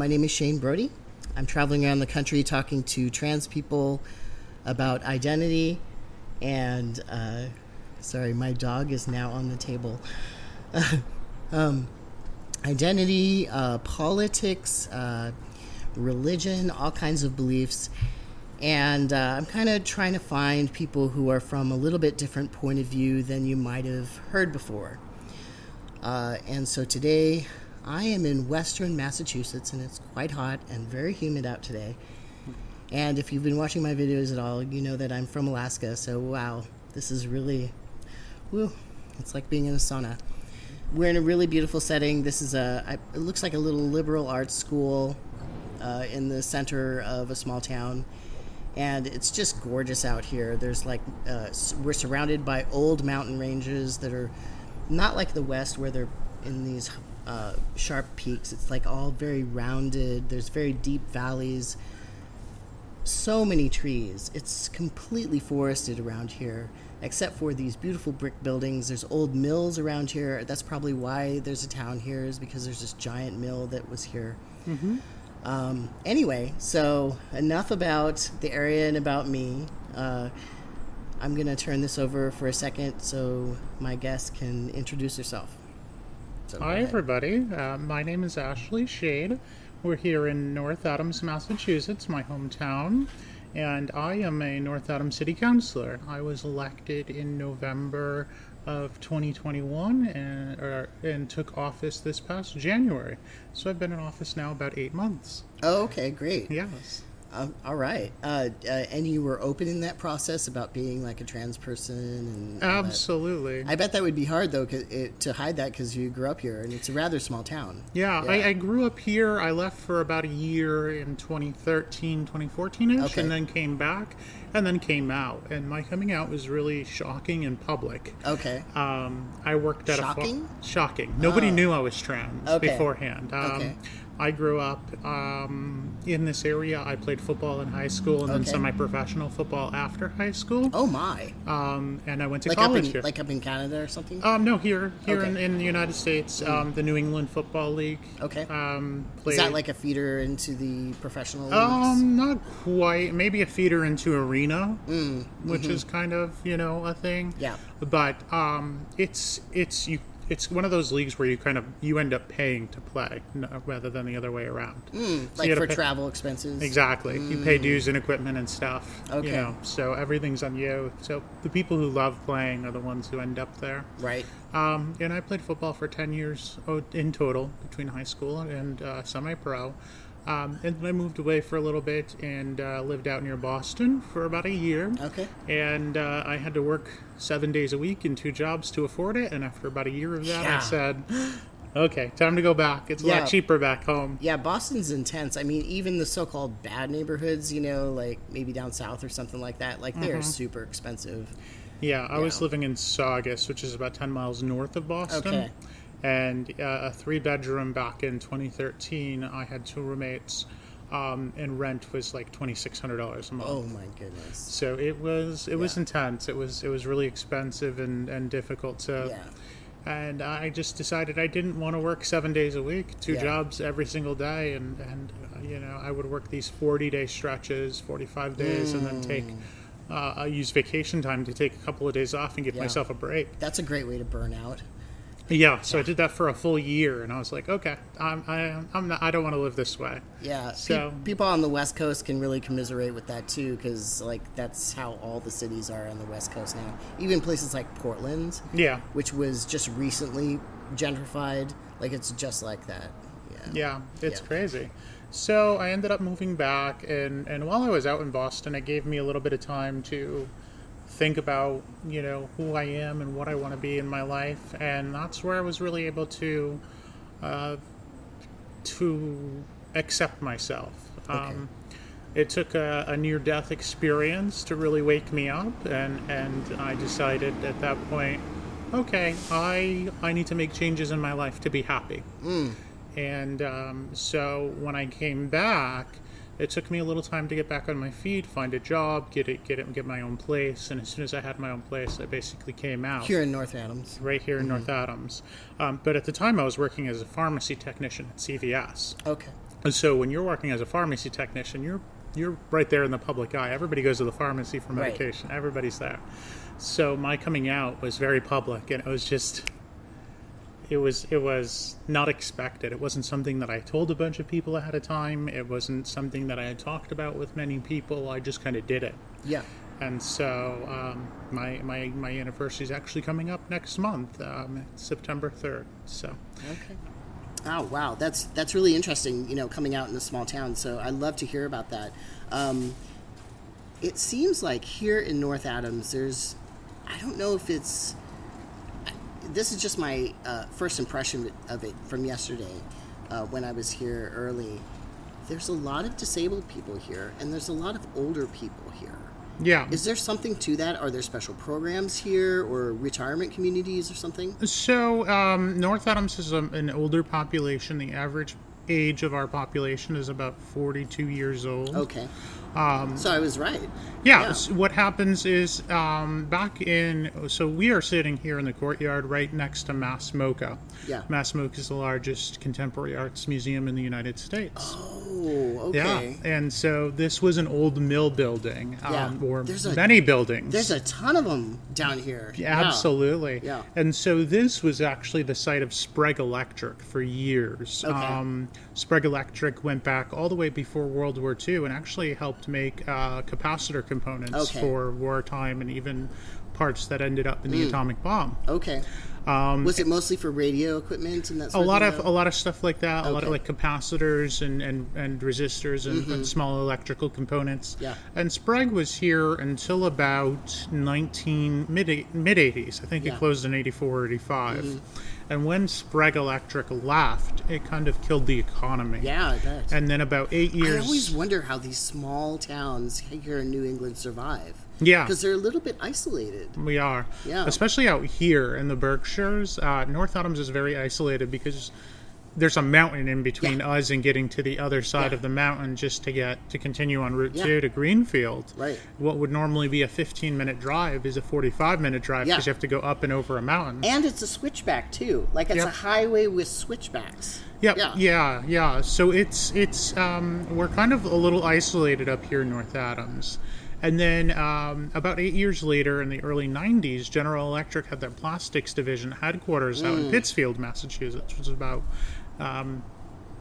My name is Shane Brody. I'm traveling around the country talking to trans people about identity and, uh, sorry, my dog is now on the table. um, identity, uh, politics, uh, religion, all kinds of beliefs. And uh, I'm kind of trying to find people who are from a little bit different point of view than you might have heard before. Uh, and so today I am in western Massachusetts and it's quite hot and very humid out today. And if you've been watching my videos at all, you know that I'm from Alaska. So, wow, this is really, woo, it's like being in a sauna. We're in a really beautiful setting. This is a, it looks like a little liberal arts school uh, in the center of a small town. And it's just gorgeous out here. There's like, uh, we're surrounded by old mountain ranges that are not like the West where they're in these uh, sharp peaks. It's like all very rounded. There's very deep valleys. So many trees. It's completely forested around here, except for these beautiful brick buildings. There's old mills around here. That's probably why there's a town here, is because there's this giant mill that was here. Mm-hmm. Um, anyway, so enough about the area and about me. Uh, I'm going to turn this over for a second so my guest can introduce herself. Hi, everybody. Uh, my name is Ashley Shade. We're here in North Adams, Massachusetts, my hometown, and I am a North Adams City Councilor. I was elected in November of 2021 and, or, and took office this past January. So I've been in office now about eight months. Oh, okay, great. Yes. Um, all right. Uh, uh, and you were open in that process about being like a trans person and absolutely. I bet that would be hard though it, to hide that because you grew up here and it's a rather small town. Yeah, yeah. I, I, grew up here. I left for about a year in 2013, 2014 ish, okay. and then came back and then came out. And my coming out was really shocking in public. Okay. Um, I worked at shocking? a shocking. Shocking. Nobody oh. knew I was trans okay. beforehand. Um, okay. I grew up um, in this area. I played football in high school and okay. then semi-professional football after high school. Oh my! Um, and I went to like college up in, here. Like up in Canada or something? Um, no, here, here okay. in, in, the United States, mm. um, the New England Football League. Okay. Um, played, Is that like a feeder into the professional? Leagues? Um, not quite. Maybe a feeder into arena, mm. which mm-hmm. is kind of you know a thing. Yeah. But um, it's it's you it's one of those leagues where you kind of you end up paying to play rather than the other way around. Mm, so like for pay, travel expenses. Exactly. Mm. You pay hmm. dues and equipment and stuff. Okay. You know, so everything's on you. So the people who love playing are the ones who end up there. Right. Um, and I played football for ten years oh, in total between high school and uh, semi-pro. Um, and then I moved away for a little bit and uh, lived out near Boston for about a year. Okay. And uh, I had to work seven days a week in two jobs to afford it. And after about a year of that, yeah. I said, okay, time to go back. It's a yeah. lot cheaper back home. Yeah, Boston's intense. I mean, even the so called bad neighborhoods, you know, like maybe down south or something like that, like they're mm-hmm. super expensive. Yeah, I was living in Saugus, which is about 10 miles north of Boston. Okay and uh, a three bedroom back in 2013. I had two roommates. Um, and rent was like twenty six hundred dollars a month. Oh my goodness! So it was it yeah. was intense. It was it was really expensive and, and difficult to. Yeah. And I just decided I didn't want to work seven days a week, two yeah. jobs every single day, and and uh, you know I would work these forty day stretches, forty five days, mm. and then take. Mm. Uh, I use vacation time to take a couple of days off and give myself a break. That's a great way to burn out. Yeah, so I did that for a full year, and I was like, okay, I'm, I, I'm not, I don't want to live this way. Yeah, so pe- people on the West Coast can really commiserate with that too, because like that's how all the cities are on the West Coast now. Even places like Portland, yeah, which was just recently gentrified, like it's just like that. Yeah, yeah, it's yeah. crazy. So I ended up moving back, and and while I was out in Boston, it gave me a little bit of time to think about you know who I am and what I want to be in my life, and that's where I was really able to uh, to accept myself. Okay. Um, it took a, a near-death experience to really wake me up, and and I decided at that point, okay, I I need to make changes in my life to be happy. Mm. And um, so when I came back it took me a little time to get back on my feet, find a job, get it, get it, get my own place. And as soon as I had my own place, I basically came out here in North Adams, right here in mm-hmm. North Adams. Um, but at the time, I was working as a pharmacy technician at CVS. Okay. And so when you're working as a pharmacy technician, you're you're right there in the public eye. Everybody goes to the pharmacy for Right. medication. Everybody's there. So my coming out was very public, and it was just it was it was not expected. It wasn't something that I told a bunch of people ahead of time. It wasn't something that I had talked about with many people. I just kind of did it. Yeah. And so um, my, my my anniversary is actually coming up next month, um, September third. So Okay. Oh wow, that's that's really interesting. You know, coming out in a small town. So I love to hear about that. Um, it seems like here in North Adams, there's, I don't know if it's. This is just my uh, first impression of it from yesterday, uh, when I was here early. There's a lot of disabled people here, and there's a lot of older people here. yeah. Is there something to that? Are there special programs here, or retirement communities, or something? So um, North Adams is a, an older population. The average age of our population is about 42 years old. Okay. So I was right. Yeah, Yeah. s- what happens is um, back in, so we are sitting here in the courtyard right next to Mass MoCA. Yeah. Mass MoCA is the largest contemporary arts museum in the United States. Oh, okay. Yeah, and so this was an old mill building, Yeah. um, or There's a- many buildings. There's a ton of them down here. Yeah, Absolutely. Yeah. And so this was actually the site of Sprague Electric for years. Okay. Um, Sprague Electric went back all the way before World War II and actually helped make uh, capacitor components Okay. for wartime and even parts that ended up Mm. in the atomic bomb. Okay. was it mostly for radio equipment and that A lot of of a lot of stuff like that. A lot of like capacitors and and, and resistors and, and small electrical components. Mm-hmm. Yeah. And Sprague was here until about 19 mid mid 80s. I think Yeah. Mm-hmm. it closed in 84 or 85. And when Sprague Electric left, it kind of killed the economy. Yeah, I bet. And then about eight years. I always wonder how these small towns here in New England survive. Yeah. Because they're a little bit isolated. We are. Yeah. Especially out here in the Berkshires. Uh, North Adams is very isolated because there's a mountain in between Yeah. us and getting to the other side Yeah. of the mountain just to get to continue on Route Yeah. 2 to Greenfield. Right. What would normally be a 15 minute drive is a 45 minute drive because you have to go up and over a mountain. And it's a switchback, too. Like it's Yep. a highway with switchbacks. Yep. Yeah. Yeah. yeah, So it's it's um, we're kind of a little isolated up here in North Adams, and then um, about eight years later, in the early '90s, General Electric had their plastics division headquarters out Mm. in Pittsfield, Massachusetts, which is about um,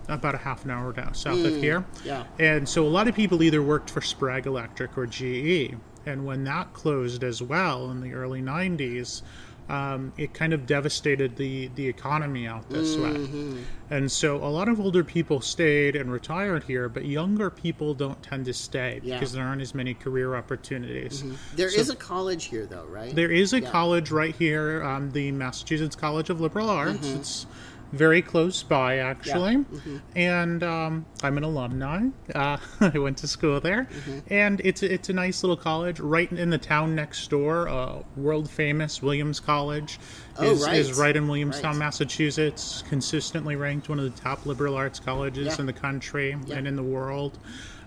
about a half an hour down south of here. Mm. yeah. And so a lot of people either worked for Sprague Electric or GE. And when that closed as well in the early 90s, um, it kind of devastated the, the economy out this Mm-hmm. way. And so a lot of older people stayed and retired here, but younger people don't tend to stay Yeah. because there aren't as many career opportunities. There is a college here, though, right? There is a Yeah. college right here, um, the Massachusetts College of Liberal Arts. Mm-hmm. It's very close by, actually. Mm-hmm. And um, I'm an alumni. Uh, I went to school there, Mm-hmm. and it's a, it's a nice little college right in the town next door. Uh, world famous Williams College Oh, is, right. is right in Williamstown, Right. Massachusetts. Consistently ranked one of the top liberal arts colleges Yeah. in the country Yeah. and in the world.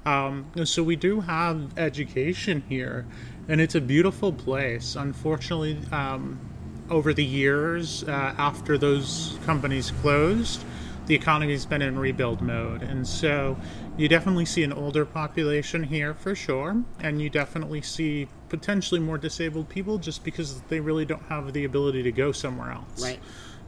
Um, so we do have education here, and it's a beautiful place. Unfortunately, um, over the years uh, after those companies closed, the economy's been in rebuild mode, and so you definitely see an older population here for sure, and you definitely see potentially more disabled people just because they really don't have the ability to go somewhere else. Right.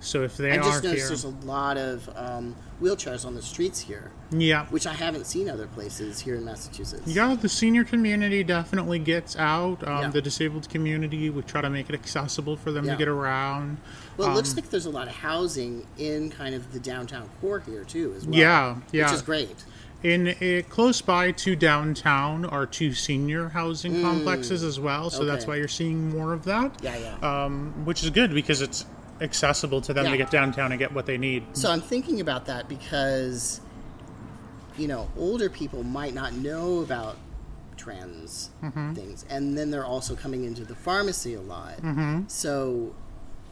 So if they I are just noticed here, there's a lot of um, wheelchairs on the streets here, yeah, which I haven't seen other places here in Massachusetts. Yeah, the senior community definitely gets out. Um, Yeah. The disabled community, we try to make it accessible for them Yeah. to get around. Well, it Um, looks like there's a lot of housing in kind of the downtown core here too, as well. Yeah, yeah. which is great. In uh, close by to downtown are two senior housing complexes as well, so that's Mm. Why you're seeing more of that. Yeah, yeah. Um, which is good because it's accessible to them Yeah. to get downtown and get what they need. So I'm thinking about that because, you know, older people might not know about trans Mm-hmm. things, and then they're also coming into the pharmacy a lot. Mm-hmm. So,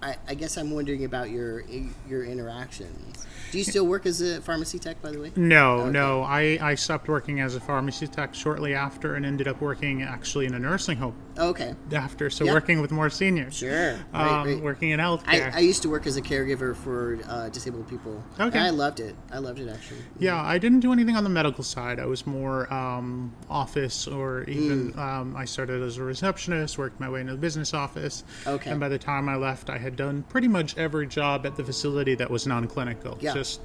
I, I guess I'm wondering about your your interactions. Do you still work as a pharmacy tech, by the way? No, Okay. no. I, I stopped working as a pharmacy tech shortly after and ended up working actually in a nursing home okay. After, so Yep. working with more seniors. Sure. Um, right. Working in I, healthcare. I used to work as a caregiver for uh, disabled people. Okay. And I loved it. I loved it actually. Yeah, I didn't do anything on the medical side. I was more um, office, or even Mm. um, I started as a receptionist, worked my way into the business office. Okay. And by the time I left, I had done pretty much every job at the facility that was non-clinical. Yeah. Just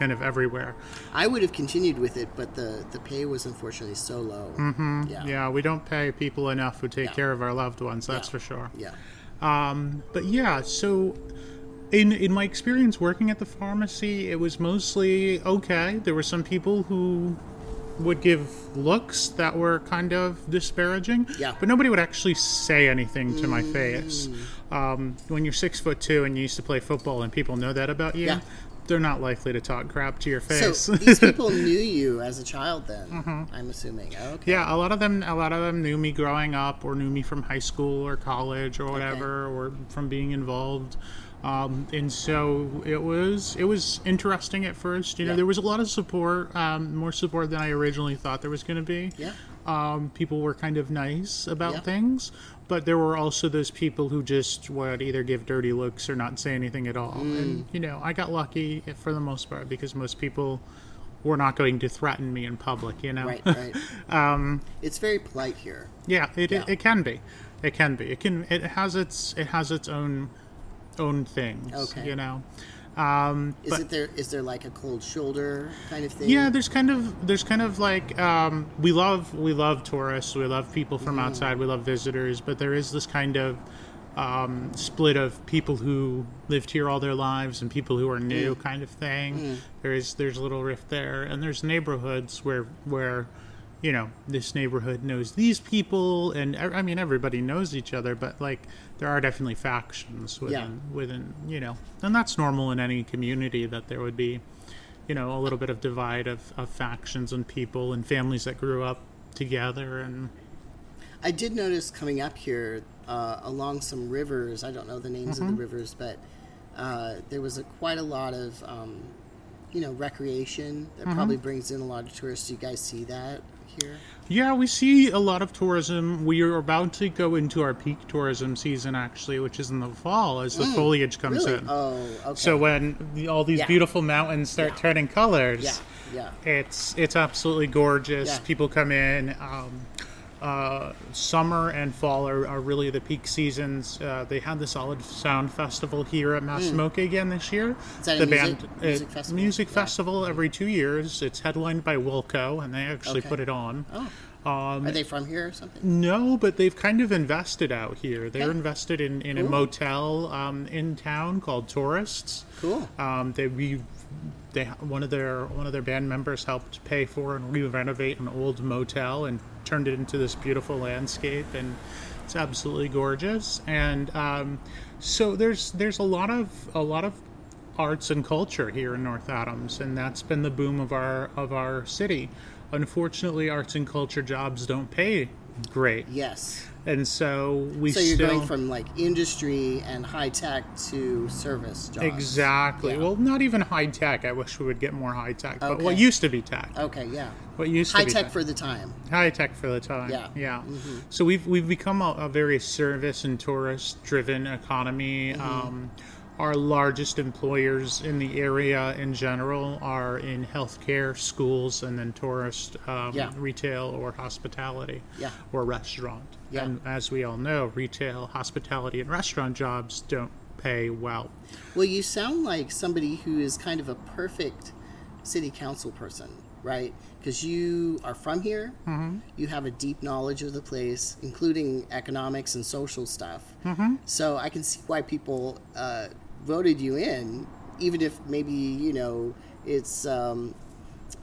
kind of everywhere. I would have continued with it, but the, the pay was unfortunately so low. Mm-hmm. Yeah. Yeah, we don't pay people enough who take Yeah. care of our loved ones. That's Yeah. for sure. Yeah. Um, but yeah, so in in my experience working at the pharmacy, it was mostly okay. There were some people who would give looks that were kind of disparaging, Yeah. but nobody would actually say anything to my face. Mm. Um, when you're six foot two and you used to play football and people know that about you, Yeah. They're not likely to talk crap to your face. So these people knew you as a child then, Mm-hmm. I'm assuming. Okay. Yeah, a lot of them a lot of them knew me growing up or knew me from high school or college or whatever or from being involved. Um, and so it was it was interesting at first. You know, Yeah. there was a lot of support, um, more support than I originally thought there was going to be. Yeah. Um, people were kind of nice about things, but there were also those people who just would either give dirty looks or not say anything at all. Mm. And you know, I got lucky for the most part because most people were not going to threaten me in public. You know, Right, right. um, it's very polite here. yeah, it, Yeah. It, it can be. It can be. It can. It has its. It has its own own things. Okay. You know. Um, Is but it there? Is there like a cold shoulder kind of thing? yeah, there's kind of there's kind of like um, we love we love tourists. We love people from Mm. outside. We love visitors. But there is this kind of um, split of people who lived here all their lives and people who are new Mm. kind of thing. There is there's a little rift there, and there's neighborhoods where where you know this neighborhood knows these people, and I mean everybody knows each other, but like there are definitely factions within within you know, and that's normal in any community that there would be you know a little bit of divide of, of factions and people and families that grew up together and I did notice coming up here uh, along some rivers. I don't know the names Mm-hmm. of the rivers, but uh, there was a, quite a lot of, um, you know, recreation that Mm-hmm. probably brings in a lot of tourists. Do you guys see that here? Yeah, we see a lot of tourism. We are about to go into our peak tourism season, actually, which is in the fall as the foliage comes Mm, Really? in. Oh, okay. So when the, all these Yeah. beautiful mountains start Yeah. turning colors, yeah, yeah. it's it's absolutely gorgeous. Yeah. People come in. Um, uh, summer and fall are, are really the peak seasons. Uh, they had the Solid Sound Festival here at Mass MoCA again this year. Hmm. Is that a the music- band music uh, festival? music Yeah. festival every two years. It's headlined by Wilco, and they actually Okay. put it on. Oh, Um, are they from here or something? no, but they've kind of invested out here. They're Okay. invested in, in a motel um, in town called Tourists. Cool. Um, they re, they one of their one of their band members helped pay for and re-renovate an old motel and turned it into this beautiful landscape and it's absolutely gorgeous. And um, so there's there's a lot of a lot of arts and culture here in North Adams, and that's been the boom of our of our city. Unfortunately, arts and culture jobs don't pay great, Yes. and so we So you're still going from like industry and high tech to service jobs. exactly. Yeah. Well, not even high tech. I wish we would get more high tech, but what used to be tech. Okay, yeah. What used High to be tech for the time. high tech for the time. Yeah. yeah. So we've we've become a, a very service and tourist driven economy. Mm-hmm. Um, our largest employers in the area in general are in healthcare, schools, and then tourist, um, Yeah. retail, or hospitality, Yeah. or restaurant. Yeah. And as we all know, retail, hospitality, and restaurant jobs don't pay well. Well, you sound like somebody who is kind of a perfect city council person, right? Because you are from here, mm-hmm. you have a deep knowledge of the place, including economics and social stuff. Mm-hmm. So I can see why people uh, voted you in, even if maybe you know it's. Um,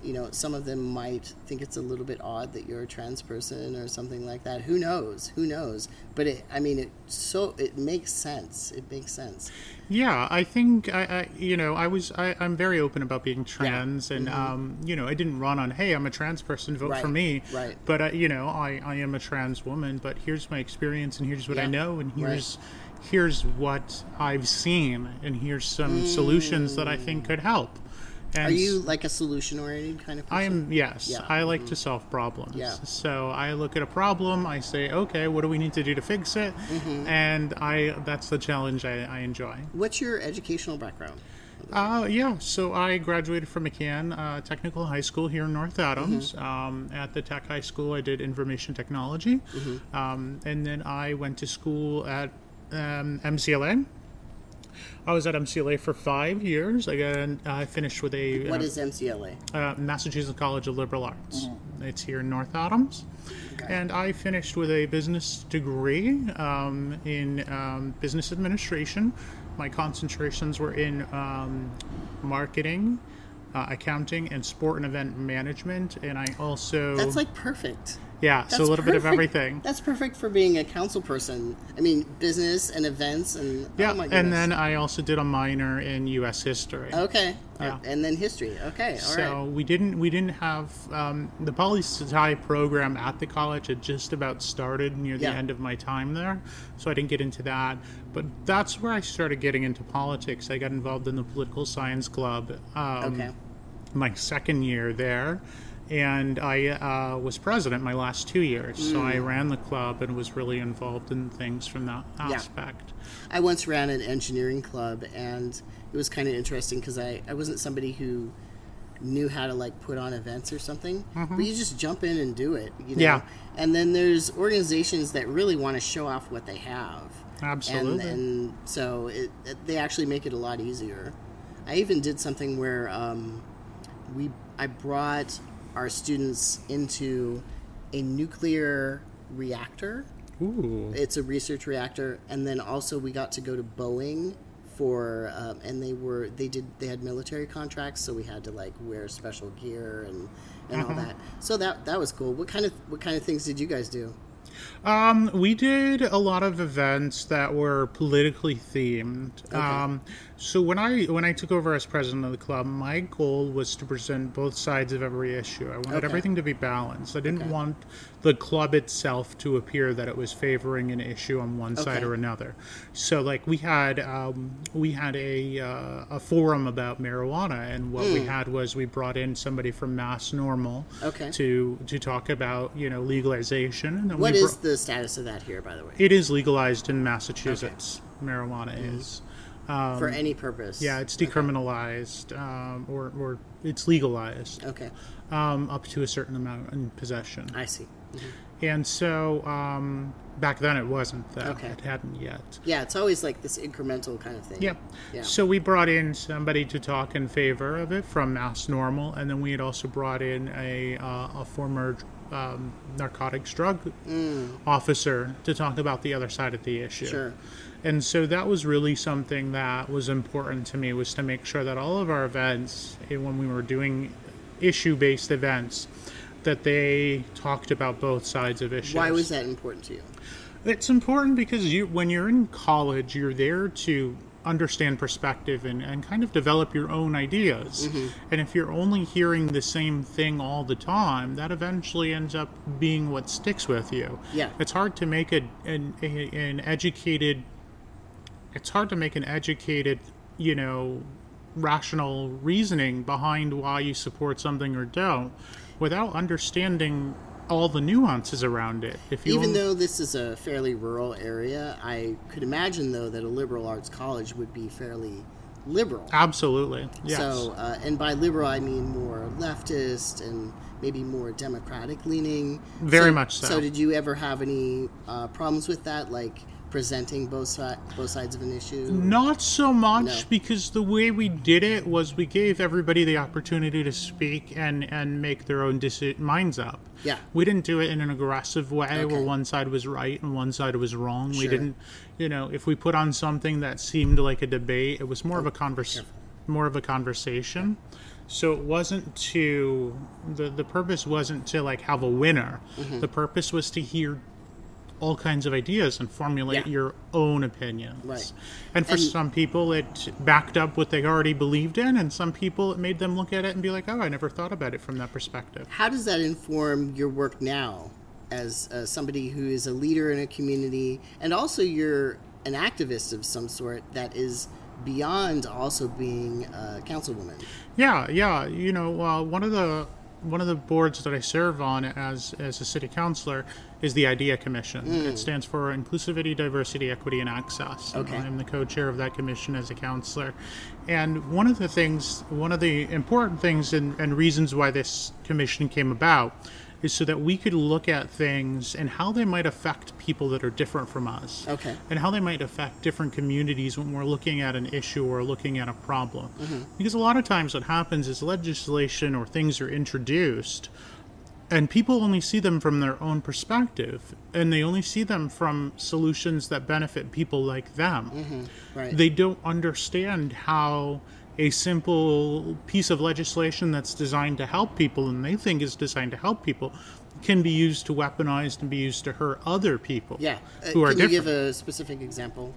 you know, some of them might think it's a little bit odd that you're a trans person or something like that. Who knows? Who knows? But it, I mean, it so it makes sense. It makes sense. Yeah, I think I, I you know, I was I, I'm very open about being trans, and um, you know, I didn't run on, hey, I'm a trans person, vote for Mm-hmm. Me. right. But uh, you know, I I am a trans woman, but here's my experience, and here's what I know, and right. Here's what I've seen, and here's some solutions that I think could help. And Are you like a solution oriented kind of person? I am yes. Yeah. I like to solve problems. Yeah. So I look at a problem. I say, okay, what do we need to do to fix it? Mm-hmm. And I that's the challenge I, I enjoy. What's your educational background? Uh, yeah, so I graduated from McCann uh, Technical High School here in North Adams. Mm-hmm. Um, at the Tech High School, I did information technology. Mm-hmm. Um, and then I went to school at um, MCLA. I was at MCLA for five years. I got, I finished with a What uh, is MCLA? uh, Massachusetts College of Liberal Arts. It's here in North Adams. Okay. And I finished with a business degree um, in um, business administration. My concentrations were in um, marketing, uh, accounting, and sport and event management. And I also, That's like perfect. Yeah, so a little bit of everything. That's perfect for being a council person. I mean, business and events and Yeah, oh and then I also did a minor in U.S. history. okay, Yeah. Uh, and then history. Okay, all right. So we didn't we didn't have um, the poli sci program at the college had just about started near the Yeah. end of my time there, so I didn't get into that. But that's where I started getting into politics. I got involved in the political science club. Um, Okay. My second year there. And I uh, was president my last two years, so Mm. I ran the club and was really involved in things from that Yeah. aspect. I once ran an engineering club, and it was kind of interesting because I, I wasn't somebody who knew how to like put on events or something, but you just jump in and do it. You know? Mm-hmm. Yeah. And then there's organizations that really want to show off what they have. Absolutely. And, and so it, it, they actually make it a lot easier. I even did something where um, we I brought our students into a nuclear reactor. Ooh. it's a research reactor and then also we got to go to boeing for um, and they were they did they had military contracts so we had to like wear special gear and and all that. So that that was cool. What kind of what kind of things did you guys do? Um, we did a lot of events that were politically themed. Um, so when I when I took over as president of the club, my goal was to present both sides of every issue. I wanted Okay. everything to be balanced. I didn't Okay. want the club itself to appear that it was favoring an issue on one side or another. So like we had um, we had a uh, a forum about marijuana, and what we had was we brought in somebody from Mass NORML Hmm. Okay. to to talk about you know legalization. And then what br- the status of that here by the way it is legalized in Massachusetts. Marijuana is. For any purpose Um, Yeah, it's decriminalized, um, or, or it's legalized okay um, up to a certain amount in possession. i see And so um, back then it wasn't that. Okay. It hadn't yet. yeah it's always like this incremental kind of thing Yeah. Yeah. So we brought in somebody to talk in favor of it from Mass NORML, and then we had also brought in a, uh, a former um, narcotics drug officer to talk about the other side of the issue. Mm. Sure. And so that was really something that was important to me was to make sure that all of our events, eh, when we were doing issue-based events, that they talked about both sides of issues. why was that important to you It's important because you, when you're in college, you're there to understand perspective and, and kind of develop your own ideas. Mm-hmm. And if you're only hearing the same thing all the time, that eventually ends up being what sticks with you. Yeah. It's hard to make a, an, a, an educated, it's hard to make an educated, you know, rational reasoning behind why you support something or don't without understanding all the nuances around it. If you Even only- though this is a fairly rural area, I could imagine though that a liberal arts college would be fairly liberal. Absolutely. Yes. So, uh, and by liberal I mean more leftist and maybe more democratic leaning. Very much so. So, did you ever have any uh, problems with that, like presenting both si- both sides of an issue? Not so much No. because the way we did it was we gave everybody the opportunity to speak and, and make their own deci- minds up. Yeah. We didn't do it in an aggressive way where one side was right and one side was wrong. We didn't, you know, if we put on something that seemed like a debate, it was more of a convers- more of a conversation. So it wasn't to the the purpose wasn't to like have a winner. Mm-hmm. The purpose was to hear all kinds of ideas and formulate Yeah. your own opinions. Right. And for And- some people, it backed up what they already believed in, and some people, it made them look at it and be like, oh, I never thought about it from that perspective. How does that inform your work now as uh, somebody who is a leader in a community and also you're an activist of some sort that is beyond also being a councilwoman. Yeah, yeah. You know, uh, one of the one of the boards that I serve on as as a city councilor is the IDEA Commission. Mm. It stands for Inclusivity, Diversity, Equity, and Access. And I'm the co-chair of that commission as a councilor. And one of the things, one of the important things and, and reasons why this commission came about is so that we could look at things and how they might affect people that are different from us Okay. and how they might affect different communities when we're looking at an issue or looking at a problem. Mm-hmm. Because a lot of times what happens is legislation or things are introduced and people only see them from their own perspective and they only see them from solutions that benefit people like them. Mm-hmm. Right. They don't understand how a simple piece of legislation that's designed to help people and they think is designed to help people can be used to weaponize and be used to hurt other people yeah. Uh, who are can you different. give a specific example?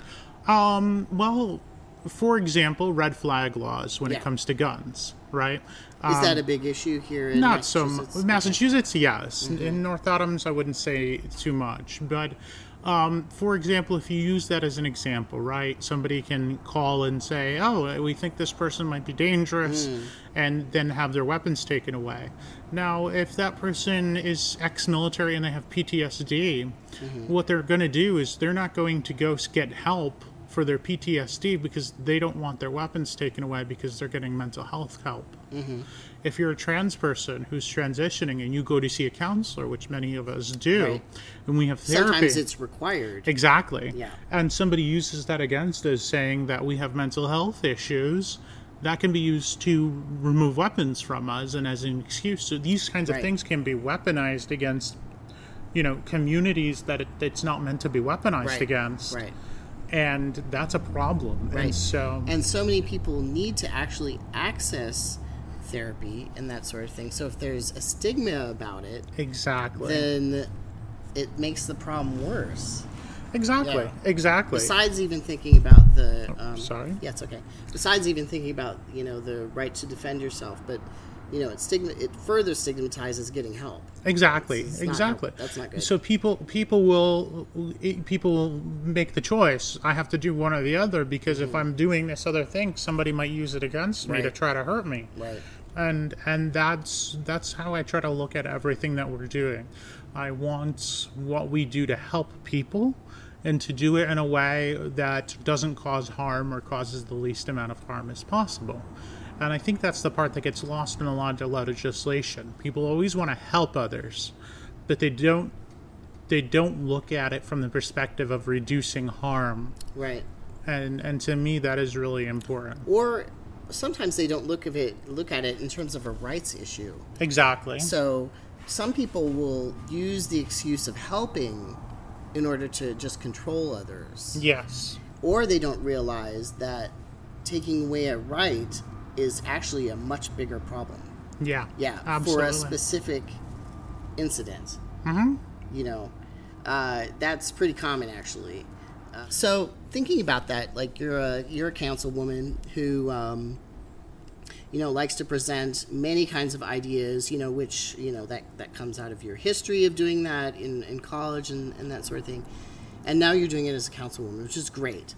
Um, well, for example, red flag laws when Yeah. it comes to guns, right? Is Um, that a big issue here in not so much. Massachusetts? Massachusetts, yes. Mm-hmm. In North Adams, I wouldn't say too much. But, um, for example, if you use that as an example, right? Somebody can call and say, oh, we think this person might be dangerous, Mm. and then have their weapons taken away. Now, if that person is ex military and they have PTSD, Mm-hmm. what they're going to do is they're not going to go get help for their PTSD because they don't want their weapons taken away because they're getting mental health help. Mm-hmm. If you're a trans person who's transitioning and you go to see a counselor, which many of us do, Right. and we have therapy. Sometimes it's required. Exactly. Yeah. And somebody uses that against us, saying that we have mental health issues. That can be used to remove weapons from us and as an excuse. So these kinds of things can be weaponized against, you know, communities that it, it's not meant to be weaponized Right. against. Right. And that's a problem. Right. And so, And so many people need to actually access therapy and that sort of thing. So if there's a stigma about it, exactly. then it makes the problem worse. exactly. Yeah. Exactly. Besides even thinking about the um, sorry? yeah, it's okay. Besides even thinking about you know the right to defend yourself, but you know it stigma it further stigmatizes getting help. Exactly. It's not exactly. help- that's not good. So people people will people will make the choice. I have to do one or the other because if I'm doing this other thing, somebody might use it against me to Mm. Try to hurt me. Right. And and that's that's how I try to look at everything that we're doing. I want what we do to help people and to do it in a way that doesn't cause harm or causes the least amount of harm as possible. And I think that's the part that gets lost in a lot of legislation. People always want to help others, but they don't they don't look at it from the perspective of reducing harm. Right. And and to me that is really important. Or sometimes they don't look of it look at it in terms of a rights issue. Exactly. So some people will use the excuse of helping in order to just control others. Yes. Or they don't realize that taking away a right is actually a much bigger problem. Yeah. Yeah, Absolutely. for a specific incident. hmm You know, uh, that's pretty common actually. So thinking about that, like you're a you're a councilwoman who, um, you know, likes to present many kinds of ideas. You know, which you know that that comes out of your history of doing that in in college and and that sort of thing. And now you're doing it as a councilwoman, which is great.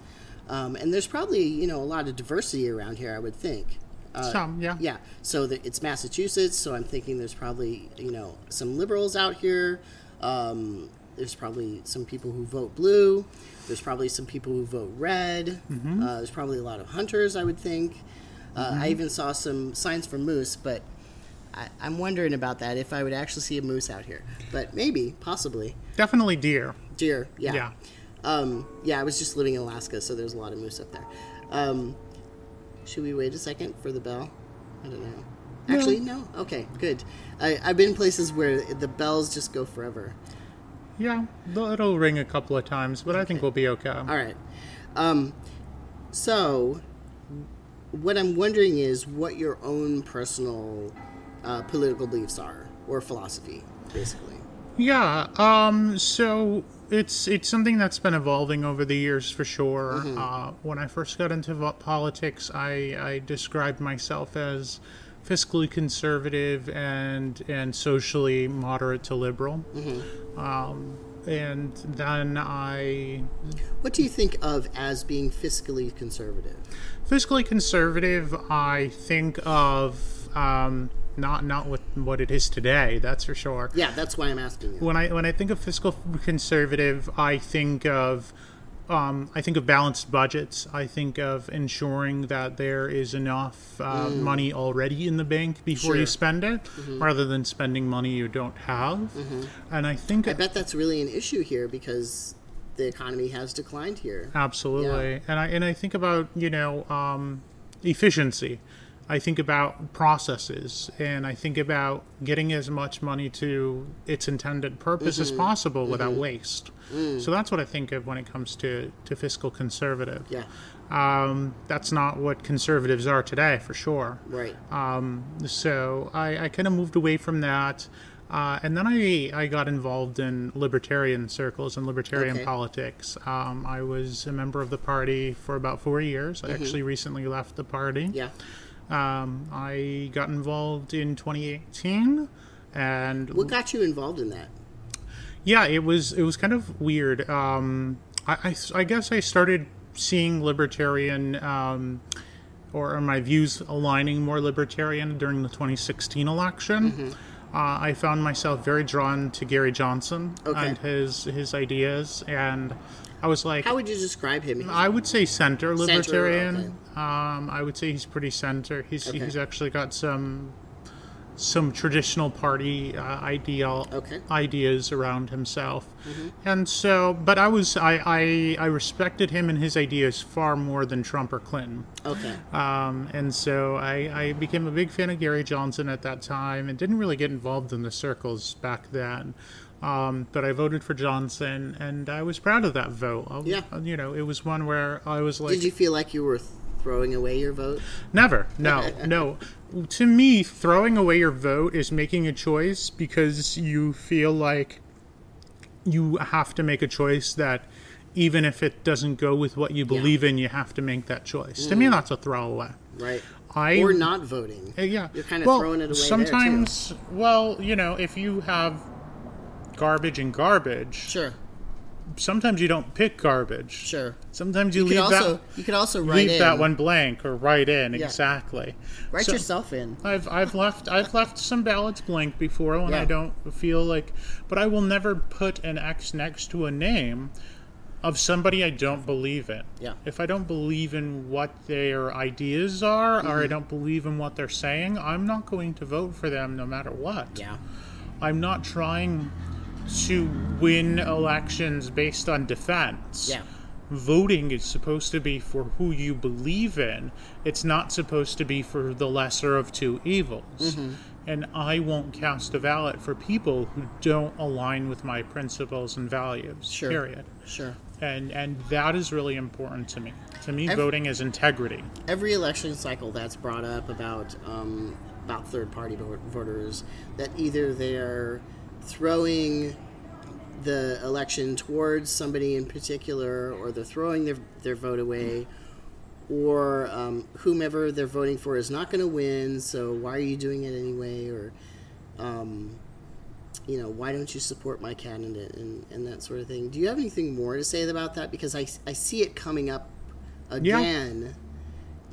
Um, and there's probably you know a lot of diversity around here, I would think. Uh, Some, yeah. yeah. So the, it's Massachusetts, so I'm thinking there's probably you know some liberals out here. Um, there's probably some people who vote blue. There's probably some people who vote red. Mm-hmm. Uh, there's probably a lot of hunters, I would think. Uh, I even saw some signs for moose, but I, I'm wondering about that if I would actually see a moose out here. But maybe, possibly, Definitely deer. deer. Yeah. Yeah. Um, yeah, I was just living in Alaska, so there's a lot of moose up there. Um, should we wait a second for the bell? I don't know. Actually, no. Okay, good. I, I've been in places where the bells just go forever. Yeah, it'll ring a couple of times, but I think we'll be okay. All right. Um, so, what I'm wondering is what your own personal uh, political beliefs are, or philosophy, basically. Yeah. Um. So it's it's something that's been evolving over the years for sure. Mm-hmm. Uh, when I first got into vo- politics, I I described myself as fiscally conservative and and socially moderate to liberal. Mm-hmm. Um, and then I What do you think of as being fiscally conservative? fiscally conservative. I think of um, not not what what it is today. That's for sure. Yeah, that's why I'm asking you. When I when I think of fiscal conservative, I think of um, I think of balanced budgets. I think of ensuring that there is enough uh, money already in the bank before you spend it, rather than spending money you don't have. And I think I bet that's really an issue here because the economy has declined here. Absolutely, and I and I think about you know um, efficiency. I think about processes, and I think about getting as much money to its intended purpose as possible without waste. So that's what I think of when it comes to, to fiscal conservative. Yeah, Um, that's not what conservatives are today, for sure. right. Um, so I, I kind of moved away from that. Uh, and then I, I got involved in libertarian circles and libertarian Okay. politics. Um, I was a member of the party for about four years. I actually recently left the party. yeah. Um, I got involved in 2018, and What got you involved in that? yeah, it was it was kind of weird. Um, I, I, I guess I started seeing libertarian um, or, or my views aligning more libertarian during the 2016 election. Mm-hmm. Uh, I found myself very drawn to Gary Johnson Okay. and his his ideas, and I was like, How would you describe him? I would say center libertarian. okay. Um, I would say he's pretty center. He's Okay. he's actually got some some traditional party uh, ideal Okay. ideas around himself, Mm-hmm. and so. But I was I, I I respected him and his ideas far more than Trump or Clinton. Okay. Um, and so I, I became a big fan of Gary Johnson at that time and didn't really get involved in the circles back then. Um, but I voted for Johnson and I was proud of that vote. I- Yeah. You know, it was one where I was like, Did you feel like you were throwing away your vote? never, no, no. To me, throwing away your vote is making a choice because you feel like you have to make a choice that even if it doesn't go with what you believe in, you have to make that choice. To me, that's a throwaway. Right. I or not voting. Uh, yeah, You're kind of well, throwing it away Sometimes, well, you know, if you have garbage and garbage, Sure. sometimes you don't pick garbage. Sure. Sometimes you, You leave also that you could also write leave in. that one blank or write in Yeah. exactly. Write So- yourself in. I've I've left I've left some ballots blank before when I don't feel like, but I will never put an X next to a name of somebody I don't believe in. Yeah. If I don't believe in what their ideas are, or Mm-hmm. I don't believe in what they're saying, I'm not going to vote for them no matter what. Yeah. I'm not trying to win elections based on defense. Yeah. Voting is supposed to be for who you believe in. It's not supposed to be for the lesser of two evils. Mm-hmm. And I won't cast a ballot for people who don't align with my principles and values. Sure. Period. Sure. And and that is really important to me. To me, Ev- voting is integrity. Every election cycle that's brought up about um, about third party voters that either they're throwing the election towards somebody in particular or they're throwing their, their vote away or um, whomever they're voting for is not going to win so why are you doing it anyway? Or um, you know why don't you support my candidate and, and that sort of thing. Do you have anything more to say about that? Because i, I see it coming up again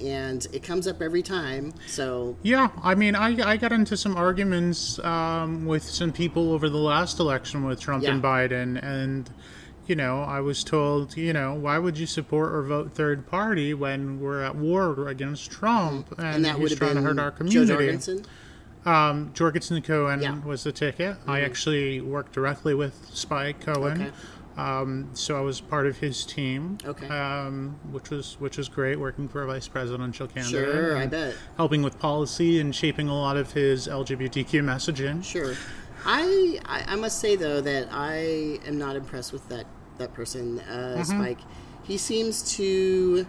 and it comes up every time so Yeah, I mean, I, I got into some arguments um, with some people over the last election with Trump and Biden, and you know, I was told, you know, why would you support or vote third party when we're at war against Trump and, Mm-hmm. and that he's trying to hurt our community? Jorgensen Um, Jorgensen Cohen Yeah. Mm-hmm. was the ticket. I actually worked directly with Spike Cohen. Okay. Um, so I was part of his team, Okay. um, which was which was great, working for a vice presidential candidate. sure i bet helping with policy and shaping a lot of his LGBTQ messaging. Sure. I, I must say though that I am not impressed with that that person, uh, Spike. He seems to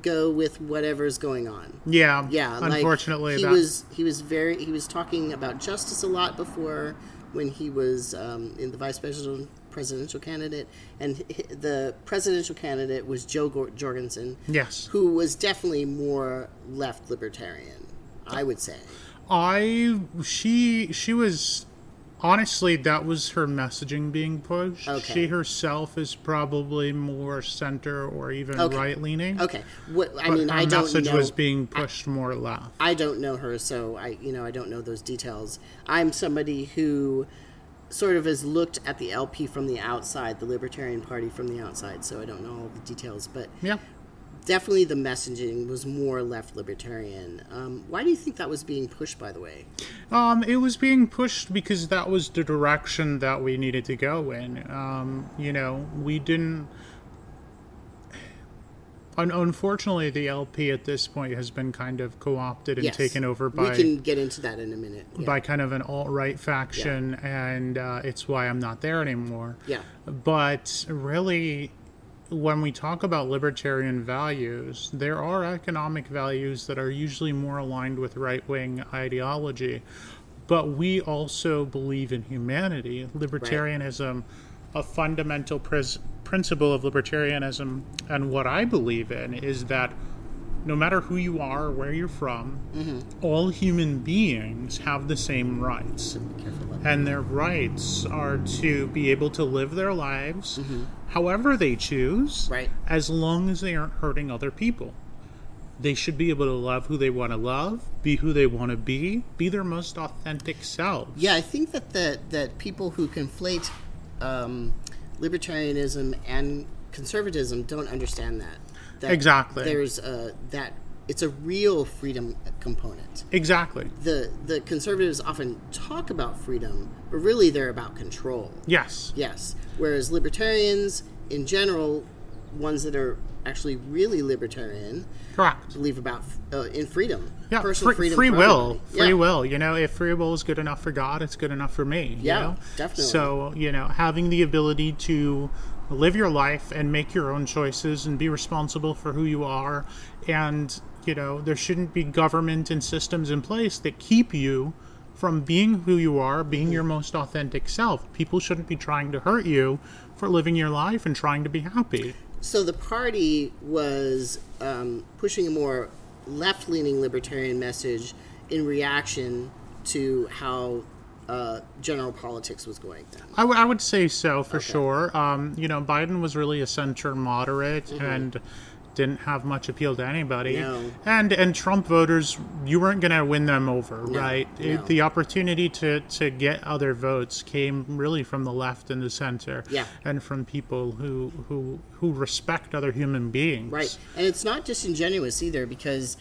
go with whatever's going on. Yeah, Yeah, like, Unfortunately, he that, was he was very he was talking about justice a lot before when he was um, in the vice presidential presidential candidate, and the presidential candidate was Jo Jorgensen, yes. who was definitely more left libertarian. I would say. I she she was Honestly, that was her messaging being pushed. Okay. She herself is probably more center or even Okay. right leaning. Okay. What I But mean, her I don't message know. was being pushed more left. I don't know her, so I, you know, I don't know those details. I'm somebody who sort of has looked at the LP from the outside, the Libertarian Party from the outside, so I don't know all the details. But Yeah. definitely the messaging was more left libertarian. Um, why do you think that was being pushed, by the way? Um, it was being pushed because that was the direction that we needed to go in. Um, you know, we didn't. Un- unfortunately, the LP at this point has been kind of co-opted and Yes. taken over by We can get into that in a minute. Yeah. by kind of an alt-right faction, and uh, it's why I'm not there anymore. yeah. But really, when we talk about libertarian values, there are economic values that are usually more aligned with right wing ideology. But we also believe in humanity. Libertarianism, a fundamental pres- principle of libertarianism, and what I believe in is that no matter who you are or where you're from, mm-hmm. all human beings have the same rights and their rights are to be able to live their lives mm-hmm. however they choose, Right. as long as they aren't hurting other people. They should be able to love who they want to love, be who they want to be, be their most authentic selves. Yeah, I think that the, that people who conflate um, libertarianism and conservatism don't understand that. that Exactly. There's a, that it's a real freedom component. Exactly. The the conservatives often talk about freedom, but really they're about control. Yes. Yes. Whereas libertarians, in general, ones that are actually really libertarian, Correct. believe about uh, in freedom. Yeah, personal free, freedom. free will, free Yeah. will. You know, if free will is good enough for God, it's good enough for me. you Yeah, know? definitely. So you know, having the ability to live your life and make your own choices and be responsible for who you are, and you know, there shouldn't be government and systems in place that keep you from being who you are, being Mm-hmm. your most authentic self. People shouldn't be trying to hurt you for living your life and trying to be happy. So the party was um, pushing a more left-leaning libertarian message in reaction to how uh, general politics was going. Then, I, w- I would say so for sure. Um, you know, Biden was really a center moderate and didn't have much appeal to anybody. No. And and Trump voters, you weren't going to win them over, right? It- the opportunity to to get other votes came really from the left and the center, Yeah. and from people who who who respect other human beings. right? And it's not disingenuous either because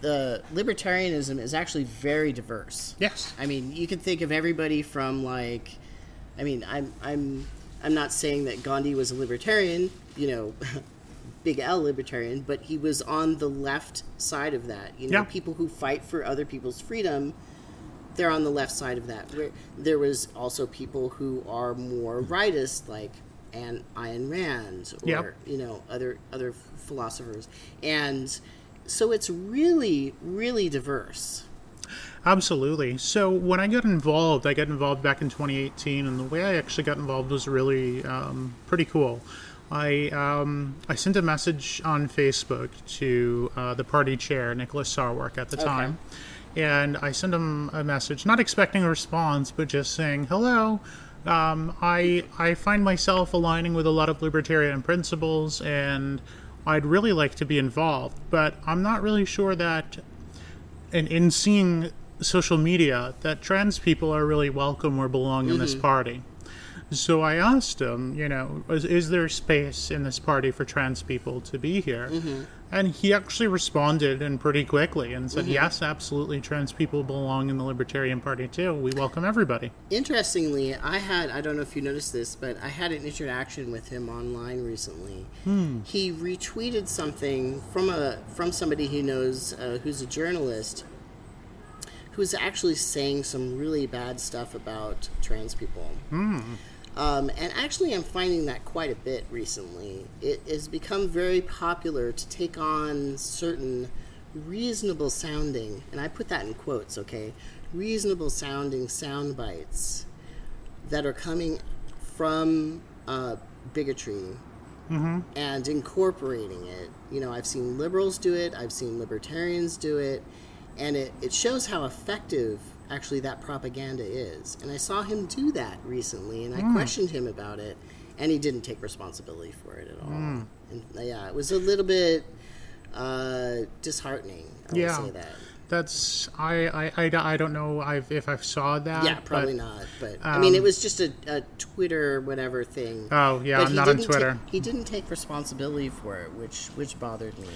the libertarianism is actually very diverse. Yes. I mean, you can think of everybody from like, I mean, I'm I'm I'm not saying that Gandhi was a libertarian, you know, big L libertarian, but he was on the left side of that. You know, Yeah. people who fight for other people's freedom, they're on the left side of that. Where there was also people who are more rightist, like and Ayn Rand, or Yep. you know, other other philosophers, and so it's really really diverse. Absolutely. So when I got involved, I got involved back in 2018, and the way I actually got involved was really um, pretty cool. I um, I sent a message on Facebook to uh, the party chair, Nicholas Sarwark, at the time, and I sent him a message, not expecting a response, but just saying hello. Um, I I find myself aligning with a lot of libertarian principles, and I'd really like to be involved, but I'm not really sure that and in seeing social media that trans people are really welcome or belong in this party. So I asked him, you know, is, is there space in this party for trans people to be here? Mm-hmm. And he actually responded and pretty quickly and said, mm-hmm. yes, absolutely, trans people belong in the Libertarian Party too. We welcome everybody. Interestingly, I had I don't know if you noticed this, but I had an interaction with him online recently. Hmm. He retweeted something from a from somebody he knows uh, who's a journalist who's actually saying some really bad stuff about trans people. Hmm. Um, and actually, I'm finding that quite a bit recently. It has become very popular to take on certain reasonable sounding, and I put that in quotes, okay? Reasonable sounding sound bites that are coming from uh, bigotry and incorporating it. You know, I've seen liberals do it, I've seen libertarians do it, and it, it shows how effective actually that propaganda is. And I saw him do that recently, and I Hmm. questioned him about it, and he didn't take responsibility for it at all. Hmm. And yeah, it was a little bit uh, disheartening. I Yeah. say that. That's I I, I, I don't know I've, if I saw that. Yeah, probably but- not. But I mean, it um, was just a, a Twitter whatever thing. Oh yeah, But I'm not on Twitter. ta- he didn't take responsibility for it, which which bothered me.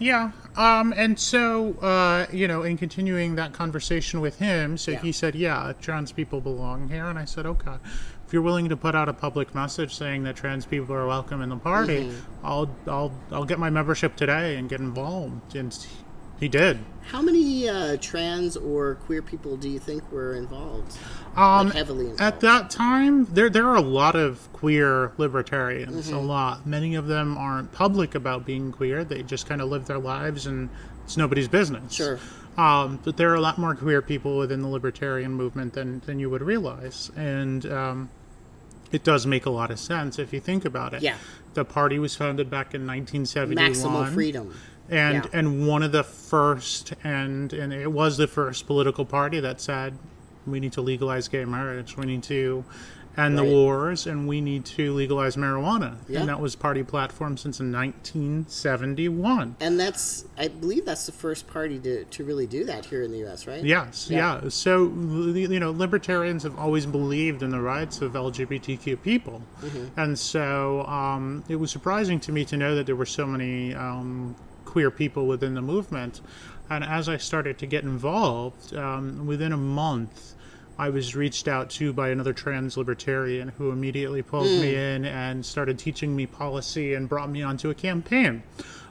Yeah, um, and so uh, you know, in continuing that conversation with him, so Yeah. he said, "Yeah, trans people belong here," and I said, "Okay, if you're willing to put out a public message saying that trans people are welcome in the party, Mm-hmm. I'll I'll I'll get my membership today and get involved." And he did. How many uh, trans or queer people do you think were involved? Um, like heavily involved. At that time, there there are a lot of queer libertarians. Mm-hmm. A lot. Many of them aren't public about being queer. They just kind of live their lives, and it's nobody's business. Sure. Um, but there are a lot more queer people within the libertarian movement than than you would realize, and um, it does make a lot of sense if you think about it. Yeah. The party was founded back in 1971 Maximal freedom. And Yeah. and one of the first and and it was the first political party that said we need to legalize gay marriage we need to end the wars and we need to legalize marijuana Yeah. and that was party platform since 1971 And that's, I believe that's the first party to, to really do that here in the U.S., right? Yes, Yeah. yeah. So, you know, libertarians have always believed in the rights of LGBTQ people. Mm-hmm. And so um, it was surprising to me to know that there were so many um, queer people within the movement. And as I started to get involved, um, within a month, I was reached out to by another trans libertarian who immediately pulled me in and started teaching me policy and brought me onto a campaign.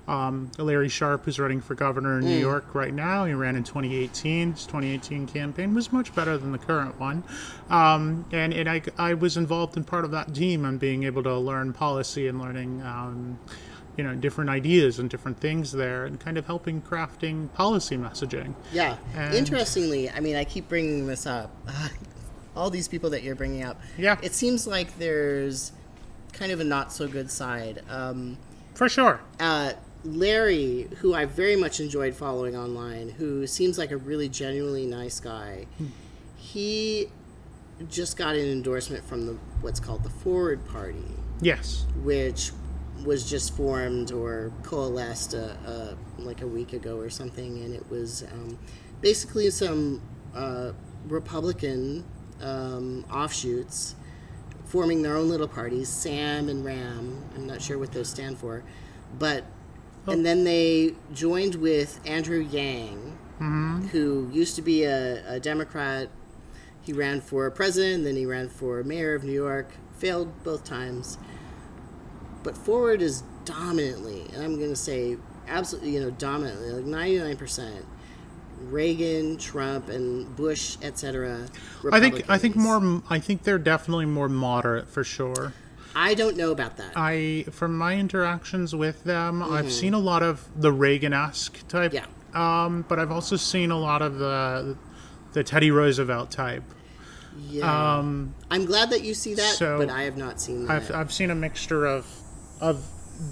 Um, Larry Sharpe, who's running for governor in New York right now, he ran in 2018. His 2018 campaign was much better than the current one. Um, and and I, I was involved in part of that team and being able to learn policy and learning, um, you know, different ideas and different things there and kind of helping crafting policy messaging. Yeah. And- Interestingly, I mean, I keep bringing this up. All these people that you're bringing up. Yeah. It seems like there's kind of a not so good side. Um, For sure. uh, Larry, who I very much enjoyed following online, who seems like a really genuinely nice guy, he just got an endorsement from the what's called the Forward Party, Yes. which was just formed or coalesced uh, uh, like a week ago or something, and it was um, basically some uh, Republican um, offshoots forming their own little parties, Sam and Ram. I'm not sure what those stand for, but and then they joined with Andrew Yang, who used to be a, a Democrat. He ran for president, then he ran for mayor of New York. Failed both times. But Forward is dominantly, and I'm going to say absolutely, you know, dominantly, like 99%. Reagan, Trump, and Bush, etc. I think I think more. I think they're definitely more moderate for sure. I don't know about that. I, from my interactions with them, I've seen a lot of the Reagan-esque type. Yeah. Um, but I've also seen a lot of the the Teddy Roosevelt type. yeah. Um, I'm glad that you see that, so but I have not seen that. I've I've seen a mixture of of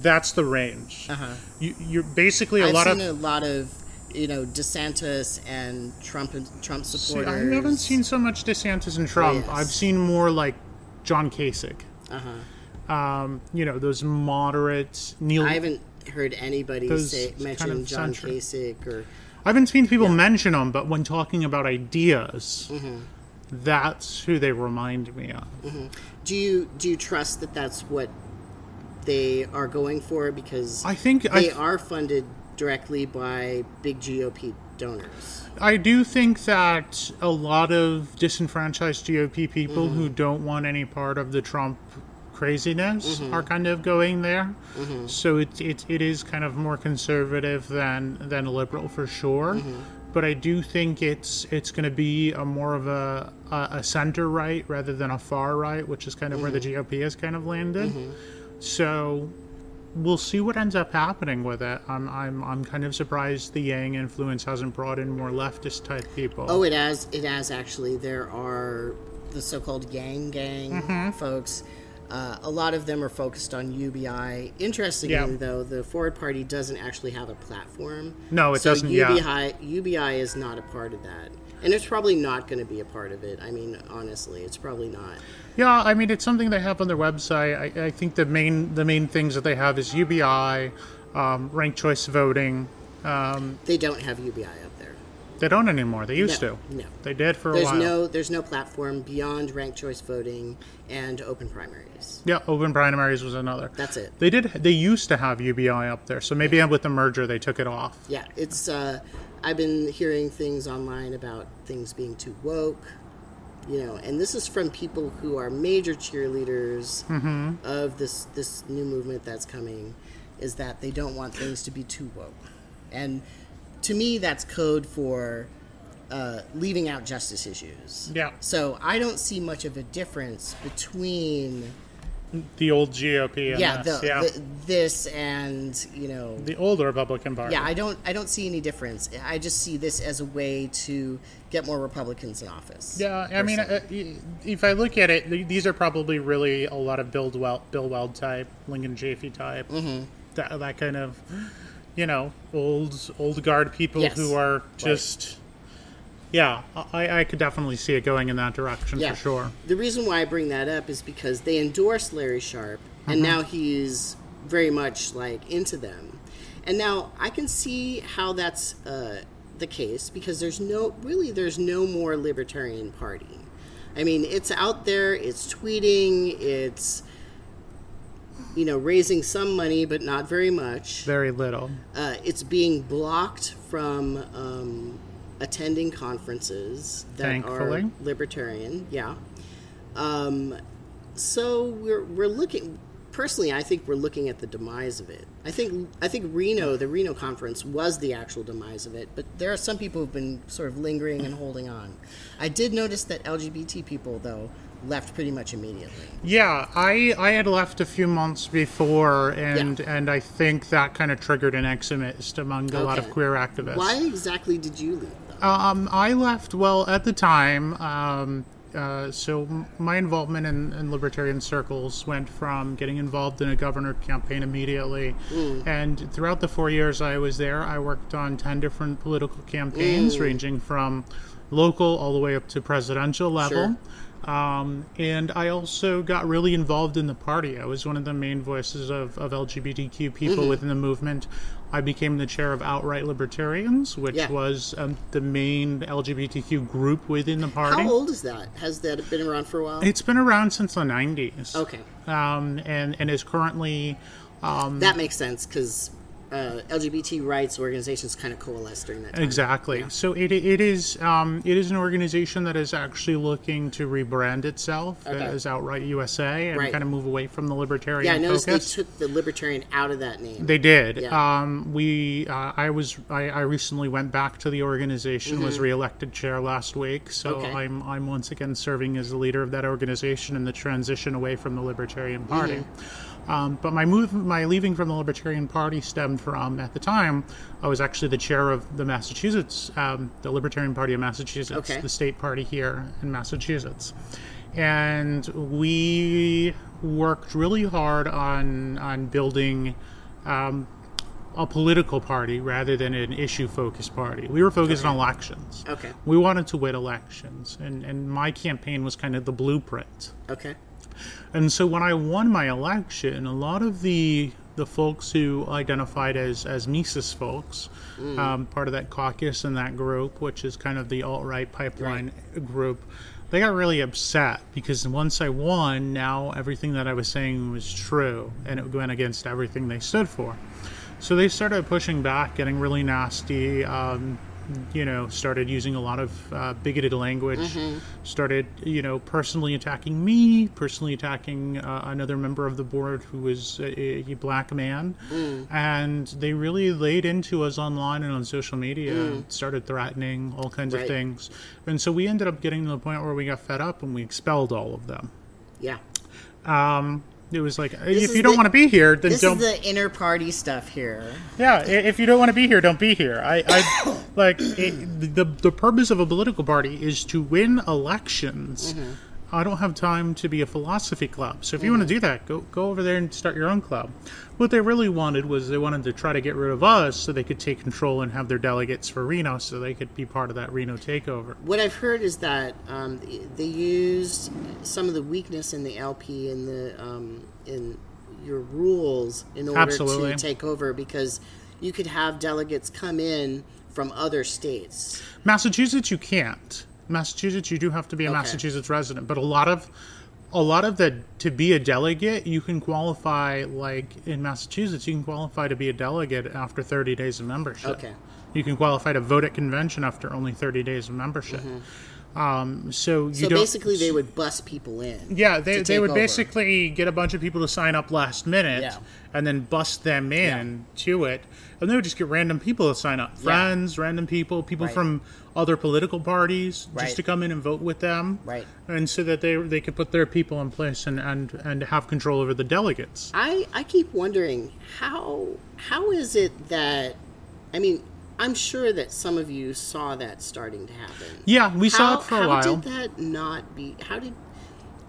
that's the range. Uh-huh. You you're basically a I've lot seen of. a lot of, you know, DeSantis and Trump and Trump See, supporters. I haven't seen so much DeSantis and Trump. yes. I've seen more like John Kasich. Uh-huh. Um, you know those moderate Neil. I haven't heard anybody say kind mention of John centric. Kasich or I haven't seen people mention them, but when talking about ideas, Mm-hmm. that's who they remind me of. do you do you trust that that's what they are going for because I think they I, are funded directly by big GOP donors. I do think that a lot of disenfranchised GOP people mm-hmm. who don't want any part of the Trump craziness mm-hmm. are kind of going there. Mm-hmm. So it, it it is kind of more conservative than than liberal for sure. But I do think it's it's going to be a more of a, a a center right rather than a far right, which is kind of where the GOP has kind of landed. So we'll see what ends up happening with it. I'm I'm I'm kind of surprised the Yang influence hasn't brought in more leftist type people. Oh, it has. It has actually. There are the so-called Yang Gang Mm-hmm. folks. Uh, a lot of them are focused on UBI. Interestingly, Yeah. though, the Forward Party doesn't actually have a platform. No, it so doesn't, yeah. UBI, UBI is not a part of that. And it's probably not going to be a part of it. I mean, honestly, it's probably not. Yeah, I mean it's something they have on their website. I, I think the main the main things that they have is UBI, um, ranked choice voting. Um, They don't have UBI up there. they don't anymore. They used No, to. no. They did for a There's while. no there's no platform beyond ranked choice voting and open primaries. Yeah, open primaries was another. That's it. They did. They used to have UBI up there, so maybe with the merger they took it off. Yeah, it's. Uh, I've been hearing things online about things being too woke, you know, and this is from people who are major cheerleaders of this this new movement that's coming. Is that they don't want things to be too woke, and to me that's code for uh, leaving out justice issues. Yeah. So I don't see much of a difference between The old GOP. And yeah, this, the, yeah. the this and you know the old Republican Party. yeah, I don't I don't see any difference. I just see this as a way to get more Republicans in office. Yeah, I mean, uh, if I look at it, these are probably really a lot of Bill Weld, Bill Weld type, Lincoln Chafee type, Mm-hmm. that, that kind of, you know, old old guard people Yes. who are just, yeah, I, I could definitely see it going in that direction yeah. for sure. The reason why I bring that up is because they endorsed Larry Sharpe, and now he's very much like into them. And now I can see how that's uh, the case because there's no really there's no more libertarian party. I mean, it's out there, it's tweeting, it's you know raising some money but not very much. Very little. Uh, it's being blocked from um, attending conferences that Thankfully. are libertarian. Yeah. Um, so we're we're looking. Personally, I think we're looking at the demise of it. I think I think Reno, the Reno conference, was the actual demise of it. But there are some people who've been sort of lingering and holding on. I did notice that LGBT people, though, left pretty much immediately. Yeah, I I had left a few months before, and and I think that kind of triggered an exodus among a lot of queer activists. Why exactly did you leave? Um, I left, well, at the time, um, uh, so my involvement in, in libertarian circles went from getting involved in a governor campaign immediately. And throughout the four years I was there, I worked on 10 different political campaigns, ranging from local all the way up to presidential level. Um, and I also got really involved in the party. I was one of the main voices of, of LGBTQ people within the movement. I became the chair of Outright Libertarians, which Yeah. was um, the main LGBTQ group within the party. How old is that? Has that been around for a while? It's been around since the 90s. Okay. Um, and, and is currently That makes sense because uh, LGBT rights organizations kind of coalesced during that time. Exactly. So it, it is um, it is an organization that is actually looking to rebrand itself Okay. as Outright USA and Right. kind of move away from the libertarian Yeah, I noticed focus. they took the libertarian out of that name. They did. Yeah. Um, we, uh, I was, I, I recently went back to the organization. Was reelected chair last week, so Mm-hmm. Okay. I'm, I'm once again serving as the leader of that organization in the transition away from the Libertarian Party. Mm-hmm. Um, but my move, my leaving from the Libertarian Party stemmed from at the time I was actually the chair of the Massachusetts, um, the Libertarian Party of Massachusetts, Okay. the state party here in Massachusetts, and we worked really hard on on building. Um, a political party rather than an issue focused party. We were focused on elections. Okay. We wanted to win elections, and, and my campaign was kind of the blueprint. Okay. And so when I won my election, a lot of the the folks who identified as as Mises folks, um, part of that caucus and that group, which is kind of the alt right pipeline group, they got really upset because once I won, now everything that I was saying was true, and it went against everything they stood for. So they started pushing back, getting really nasty. Um, you know, started using a lot of uh, bigoted language. Started, you know, personally attacking me, personally attacking uh, another member of the board who was a, a black man, and they really laid into us online and on social media. Started threatening all kinds Right. of things, and so we ended up getting to the point where we got fed up and we expelled all of them. Yeah. It was like, is if you don't the- want to be here, then This don't. This is the inner party stuff here. Yeah, if you don't want to be here, don't be here. I, I like it, the the purpose of a political party is to win elections mm-hmm. I don't have time to be a philosophy club. So if you want to do that, go go over there and start your own club. What they really wanted was they wanted to try to get rid of us so they could take control and have their delegates for Reno, so they could be part of that Reno takeover. What I've heard is that um, they used some of the weakness in the LP in the um, in your rules in order Absolutely. to take over because you could have delegates come in from other states. Massachusetts, you can't. Massachusetts, you do have to be a Okay. Massachusetts resident, but a lot of a lot of the to be a delegate, you can qualify like in Massachusetts, you can qualify to be a delegate after 30 days of membership. Okay. You can qualify to vote at convention after only 30 days of membership. Mm-hmm. Um, so you. So basically, they would bus people in. yeah, they, they would over. basically get a bunch of people to sign up last minute Yeah. and then bust them in to it. And they would just get random people to sign up friends, random people, people Right. from other political parties Right. just to come in and vote with them. Right. And so that they, they could put their people in place and, and, and have control over the delegates. I, I keep wondering how how is it that I mean I'm sure that some of you saw that starting to happen. Yeah, we saw it for a how while. How did that not be? How did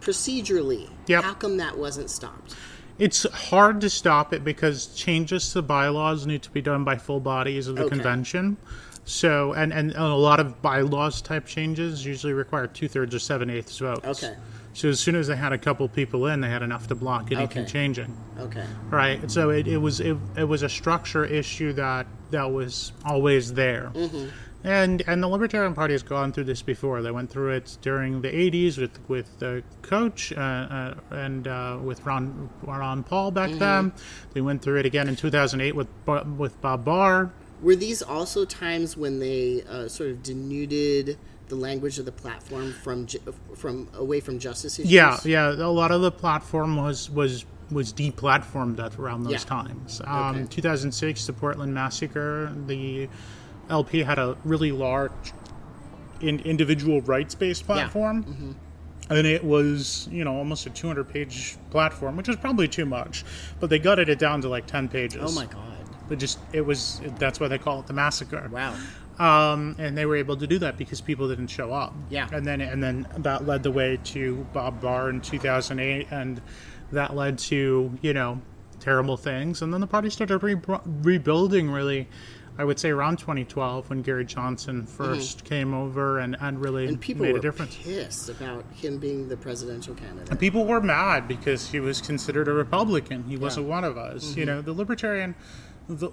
procedurally? Yep. How come that wasn't stopped? It's hard to stop it because changes to bylaws need to be done by full bodies of the Okay. convention. So, and, and a lot of bylaws type changes usually require two thirds or seven eighths votes. Okay. So as soon as they had a couple people in, they had enough to block anything Okay. changing. Okay. Right. So it, it was it, it was a structure issue that that was always there. Mm-hmm. And and the Libertarian Party has gone through this before. They went through it during the '80s with with the coach uh, uh, and uh, with Ron Ron Paul back Mm-hmm. then. They went through it again in 2008 with with Bob Barr. Were these also times when they uh, sort of denuded the language of the platform from from away from justice issues? Yeah, yeah. A lot of the platform was was was deplatformed at around those Yeah. times. Um, Okay. 2006, the Portland massacre. The LP had a really large in, individual rights-based platform. Mm-hmm. And it was, you know, almost a 200-page platform, which is probably too much. But they gutted it down to like 10 pages. Oh my god! It just, it was. That's why they call it the massacre Wow. um, and they were able to do that because people didn't show up. Yeah. and then and then that led the way to Bob Barr in 2008, and that led to you know terrible things, and then the party started re- rebuilding really. I would say around 2012 when Gary Johnson 1st came over and, and really Mm-hmm. And people made were a difference. pissed about him being the presidential candidate. And people were mad because he was considered a Republican. He wasn't one of us. Mm-hmm. You know, the libertarian, the,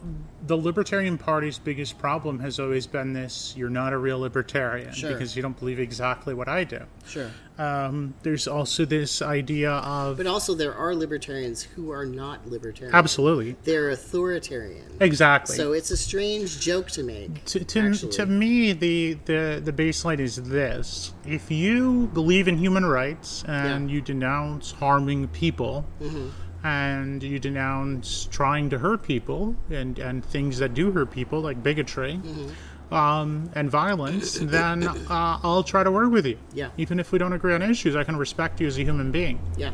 the Libertarian Party's biggest problem has always been this: you're not a real libertarian Sure. because you don't believe exactly what I do. Sure. Um, there's also this idea of But also, there are libertarians who are not libertarian. absolutely, They're authoritarian. exactly. So it's a strange joke to make. to, to, to me, the, the, the baseline is this. If you believe in human rights and Yeah. you denounce harming people Mm-hmm. And you denounce trying to hurt people and, and things that do hurt people, like bigotry Mm-hmm. um, and violence, then uh, I'll try to work with you. Yeah. Even if we don't agree on issues, I can respect you as a human being. Yeah.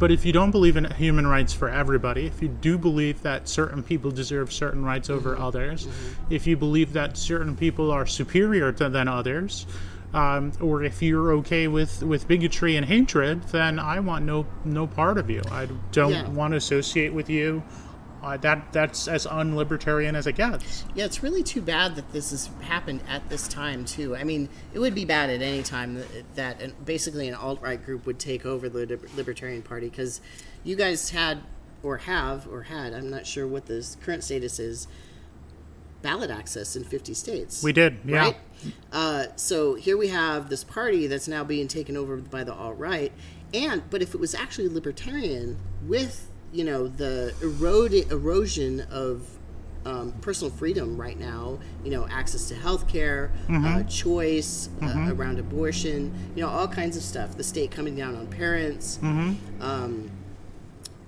But if you don't believe in human rights for everybody, if you do believe that certain people deserve certain rights over others, if you believe that certain people are superior to, than others, um, or if you're okay with, with bigotry and hatred, then I want no no part of you. I don't Yeah. want to associate with you. Uh, that that's as unlibertarian as it gets. Yeah, it's really too bad that this has happened at this time too. I mean, it would be bad at any time that, that an, basically an alt right group would take over the Libertarian Party because you guys had or have or had I'm not sure what the current status is ballot access in 50 states. We did, yeah. Right? Uh, so here we have this party that's now being taken over by the alt right, and but if it was actually libertarian with you know the erode, erosion of um, personal freedom right now, you know access to health care, uh, choice uh, around abortion, you know all kinds of stuff. The state coming down on parents. Um,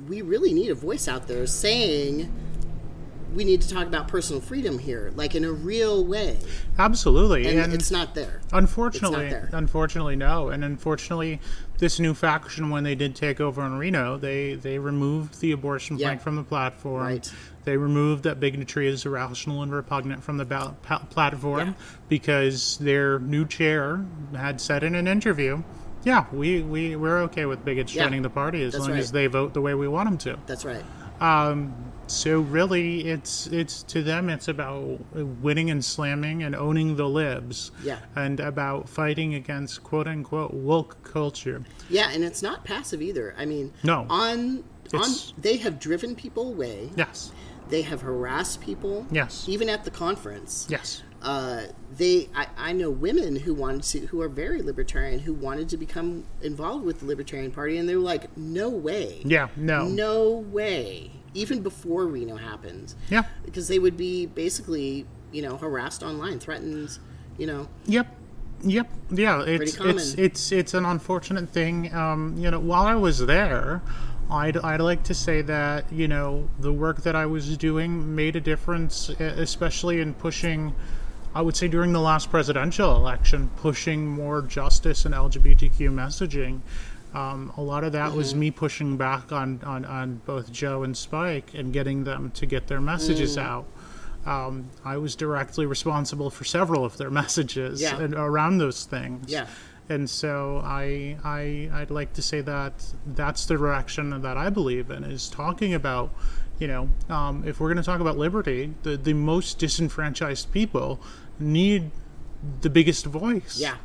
we really need a voice out there saying we need to talk about personal freedom here, like in a real way Absolutely, and, and it's not there. Unfortunately, not there. unfortunately, no. And unfortunately, this new faction, when they did take over in Reno, they they removed the abortion Yeah. plank from the platform. Right. They removed that bigotry is irrational and repugnant from the pa- platform Yeah. because their new chair had said in an interview Yeah, we, we, we're okay with bigots Yeah, joining the party as that's long right. as they vote the way we want them to. That's right. Um, so really, it's it's to them, it's about winning and slamming and owning the libs, Yeah. and about fighting against quote unquote woke culture. Yeah, and it's not passive either. I mean, No. on on they have driven people away. Yes, They have harassed people. Yes. Even at the conference. yes, Uh, they I, I know women who wanted to who are very libertarian who wanted to become involved with the Libertarian Party and they were like, No way. yeah, no, No way. Even before Reno happened. yeah, Because they would be basically, you know, harassed online, threatened, you know. Yep. Yep. Yeah. It's common. it's it's it's an unfortunate thing. Um, you know, while I was there, I'd I'd like to say that you know the work that I was doing made a difference, especially in pushing. I would say during the last presidential election, pushing more justice and LGBTQ messaging. Um, a lot of that was me pushing back on, on, on both Jo and Spike and getting them to get their messages out. Um, I was directly responsible for several of their messages Yeah. and around those things. Yeah. And so I, I, I'd like to say that that's the direction that I believe in is talking about, you know, um, if we're going to talk about liberty, the, the most disenfranchised people need the biggest voice. Yeah.